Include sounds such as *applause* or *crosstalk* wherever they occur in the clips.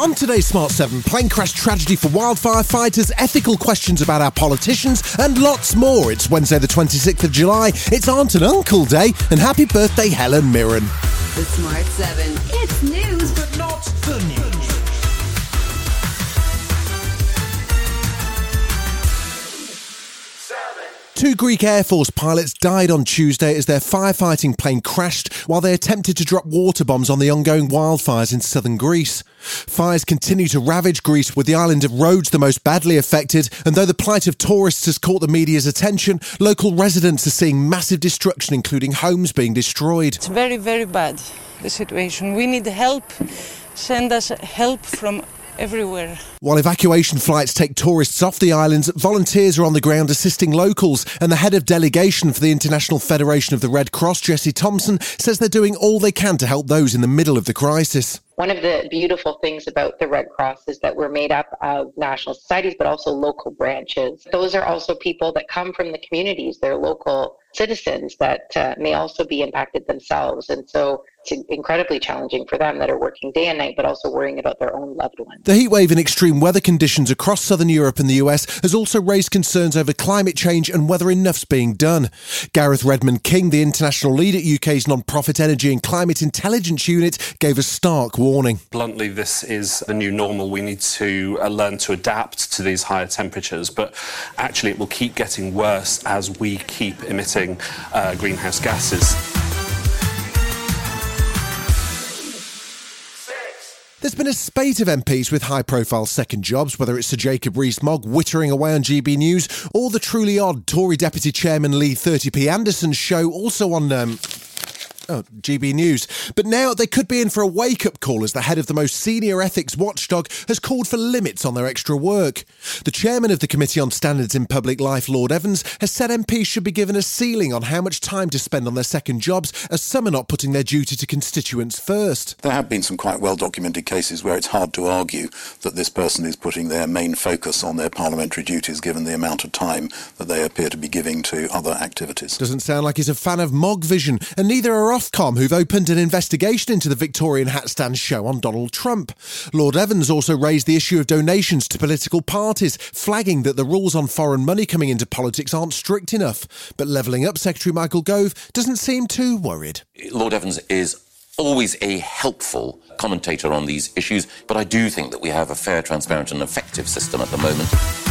On today's Smart 7, plane crash tragedy for wildfire fighters, ethical questions about our politicians, and lots more. It's Wednesday, the 26th of July. It's Aunt and Uncle Day, and happy birthday, Helen Mirren. The Smart 7. It's news, but Not the news. Two Greek Air Force pilots died on Tuesday as their firefighting plane crashed while they attempted to drop water bombs on the ongoing wildfires in southern Greece. Fires continue to ravage Greece, with the island of Rhodes the most badly affected. And though the plight of tourists has caught the media's attention, local residents are seeing massive destruction, including homes being destroyed. It's very, very bad, the situation. We need help. Send us help from everywhere. While evacuation flights take tourists off the islands, volunteers are on the ground assisting locals. And the head of delegation for the International Federation of the Red Cross, Jesse Thompson, says they're doing all they can to help those in the middle of the crisis. One of the beautiful things about the Red Cross is that we're made up of national societies, but also local branches. Those are also people that come from the communities, they're local citizens that uh, may also be impacted themselves. And so it's incredibly challenging for them that are working day and night, but also worrying about their own loved ones. The heatwave and extreme weather conditions across southern Europe and the US has also raised concerns over climate change and whether enough's being done. Gareth Redmond King, the international lead at UK's non-profit energy and climate intelligence unit, gave a stark warning. bluntly, this is the new normal. We need to uh, learn to adapt to these higher temperatures, but actually, it will keep getting worse as we keep emitting uh, greenhouse gases. There's been a spate of MPs with high profile second jobs, whether it's Sir Jacob Rees Mogg wittering away on GB News or the truly odd Tory Deputy Chairman Lee 30p Anderson's show, also on. Um, Oh, GB News. But now they could be in for a wake up call as the head of the most senior ethics watchdog has called for limits on their extra work. The chairman of the Committee on Standards in Public Life, Lord Evans, has said MPs should be given a ceiling on how much time to spend on their second jobs, as some are not putting their duty to constituents first. There have been some quite well documented cases where it's hard to argue that this person is putting their main focus on their parliamentary duties given the amount of time that they appear to be giving to other activities. Doesn't sound like he's a fan of Mogg Vision, and neither are Ofcom, who've opened an investigation into the Victorian hat stand show on Donald Trump. Lord Evans also raised the issue of donations to political parties, flagging that the rules on foreign money coming into politics aren't strict enough. But Levelling Up Secretary Michael Gove doesn't seem too worried. Lord Evans is always a helpful commentator on these issues, but I do think that we have a fair, transparent, and effective system at the moment.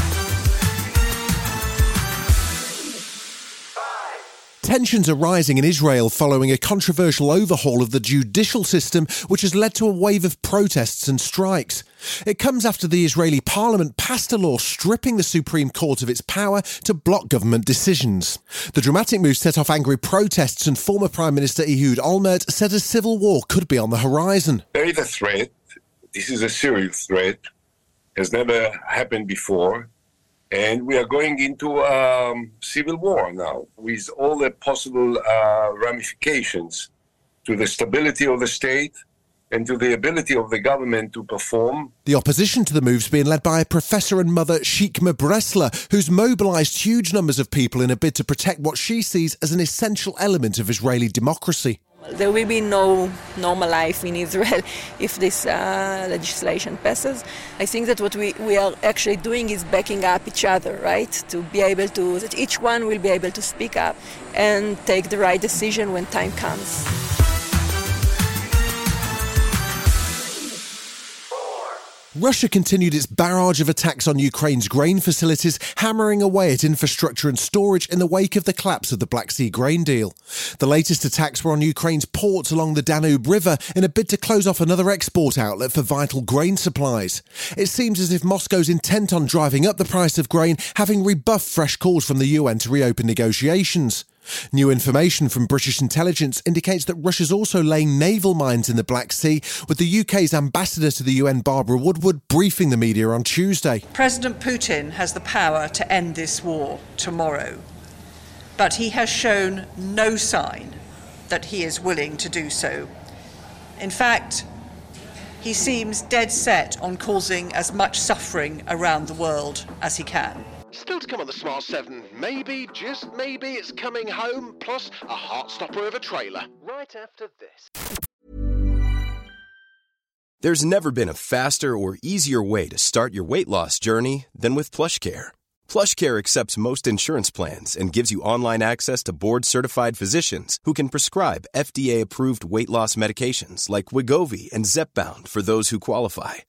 Tensions are rising in Israel following a controversial overhaul of the judicial system, which has led to a wave of protests and strikes. It comes after the Israeli parliament passed a law stripping the Supreme Court of its power to block government decisions. The dramatic move set off angry protests, and former Prime Minister Ehud Olmert said a civil war could be on the horizon. There is a threat. This is a serious threat. Has never happened before. And we are going into um, civil war now with all the possible uh, ramifications to the stability of the state and to the ability of the government to perform. The opposition to the move's being led by a professor and mother, Shikma Bresler, who's mobilised huge numbers of people in a bid to protect what she sees as an essential element of Israeli democracy. There will be no normal life in Israel *laughs* if this uh, legislation passes. I think that what we, we are actually doing is backing up each other, right? To be able to, that each one will be able to speak up and take the right decision when time comes. Russia continued its barrage of attacks on Ukraine's grain facilities, hammering away at infrastructure and storage in the wake of the collapse of the Black Sea grain deal. The latest attacks were on Ukraine's ports along the Danube River in a bid to close off another export outlet for vital grain supplies. It seems as if Moscow's intent on driving up the price of grain, having rebuffed fresh calls from the UN to reopen negotiations. New information from British intelligence indicates that Russia's also laying naval mines in the Black Sea, with the UK's ambassador to the UN, Barbara Woodward, briefing the media on Tuesday. President Putin has the power to end this war tomorrow, but he has shown no sign that he is willing to do so. In fact, he seems dead set on causing as much suffering around the world as he can. Still to come on the Smart 7, maybe, just maybe, it's coming home, plus a heart stopper of a trailer. Right after this. There's never been a faster or easier way to start your weight loss journey than with PlushCare. PlushCare accepts most insurance plans and gives you online access to board-certified physicians who can prescribe FDA-approved weight loss medications like Wegovy and Zepbound for those who qualify.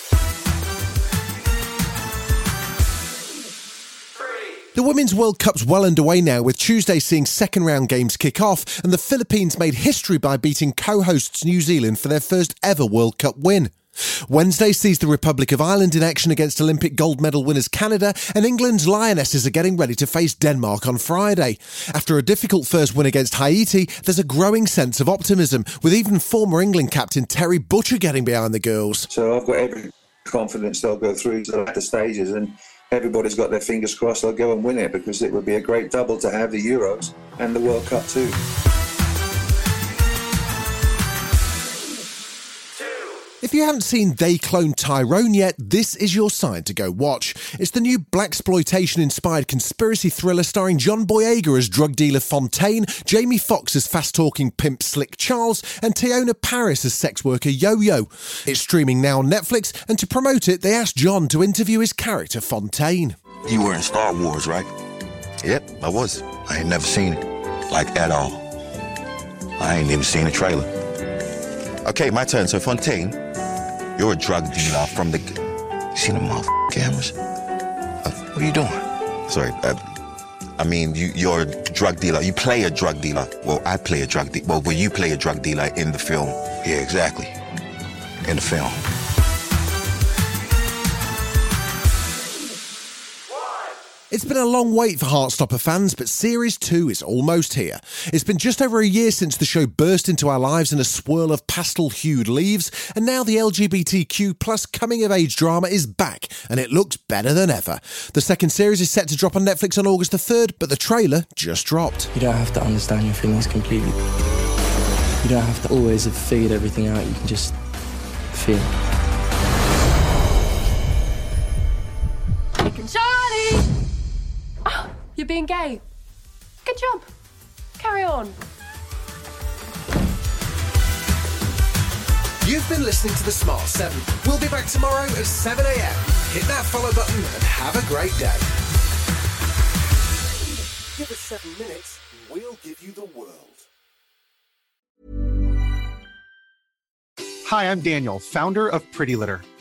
The Women's World Cup's well underway now, with Tuesday seeing second round games kick off, and the Philippines made history by beating co hosts New Zealand for their first ever World Cup win. Wednesday sees the Republic of Ireland in action against Olympic gold medal winners Canada, and England's Lionesses are getting ready to face Denmark on Friday. After a difficult first win against Haiti, there's a growing sense of optimism, with even former England captain Terry Butcher getting behind the girls. So I've got every confidence they'll go through to the latter stages, and everybody's got their fingers crossed they'll go and win it because it would be a great double to have the Euros and the World Cup too. If you haven't seen They Clone Tyrone yet, this is your sign to go watch. It's the new blaxploitation inspired conspiracy thriller starring John Boyega as drug dealer Fontaine, Jamie Foxx as fast talking pimp Slick Charles, and Teyonah Parris as sex worker Yo Yo. It's streaming now on Netflix, and to promote it, they asked John to interview his character Fontaine. You were in Star Wars, right? Yep, I was. I ain't never seen it, like at all. I ain't even seen a trailer. Okay, my turn. So Fontaine, you're a drug dealer from the. Seen the motherfucking cameras? Uh, what are you doing? Sorry, uh, I mean you, you're a drug dealer. You play a drug dealer. Well, I play a drug dealer. Well, will you play a drug dealer in the film. Yeah, exactly. In the film. It's been a long wait for Heartstopper fans, but Series 2 is almost here. It's been just over a year since the show burst into our lives in a swirl of pastel hued leaves, and now the LGBTQ plus coming of age drama is back, and it looks better than ever. The second series is set to drop on Netflix on August the 3rd, but the trailer just dropped. You don't have to understand your feelings completely. You don't have to always have figured everything out. You can just feel. You're being gay. Good job. Carry on. You've been listening to The Smart 7. We'll be back tomorrow at 7 a.m. Hit that follow button and have a great day. Give us seven minutes, we'll give you the world. Hi, I'm Daniel, founder of Pretty Litter.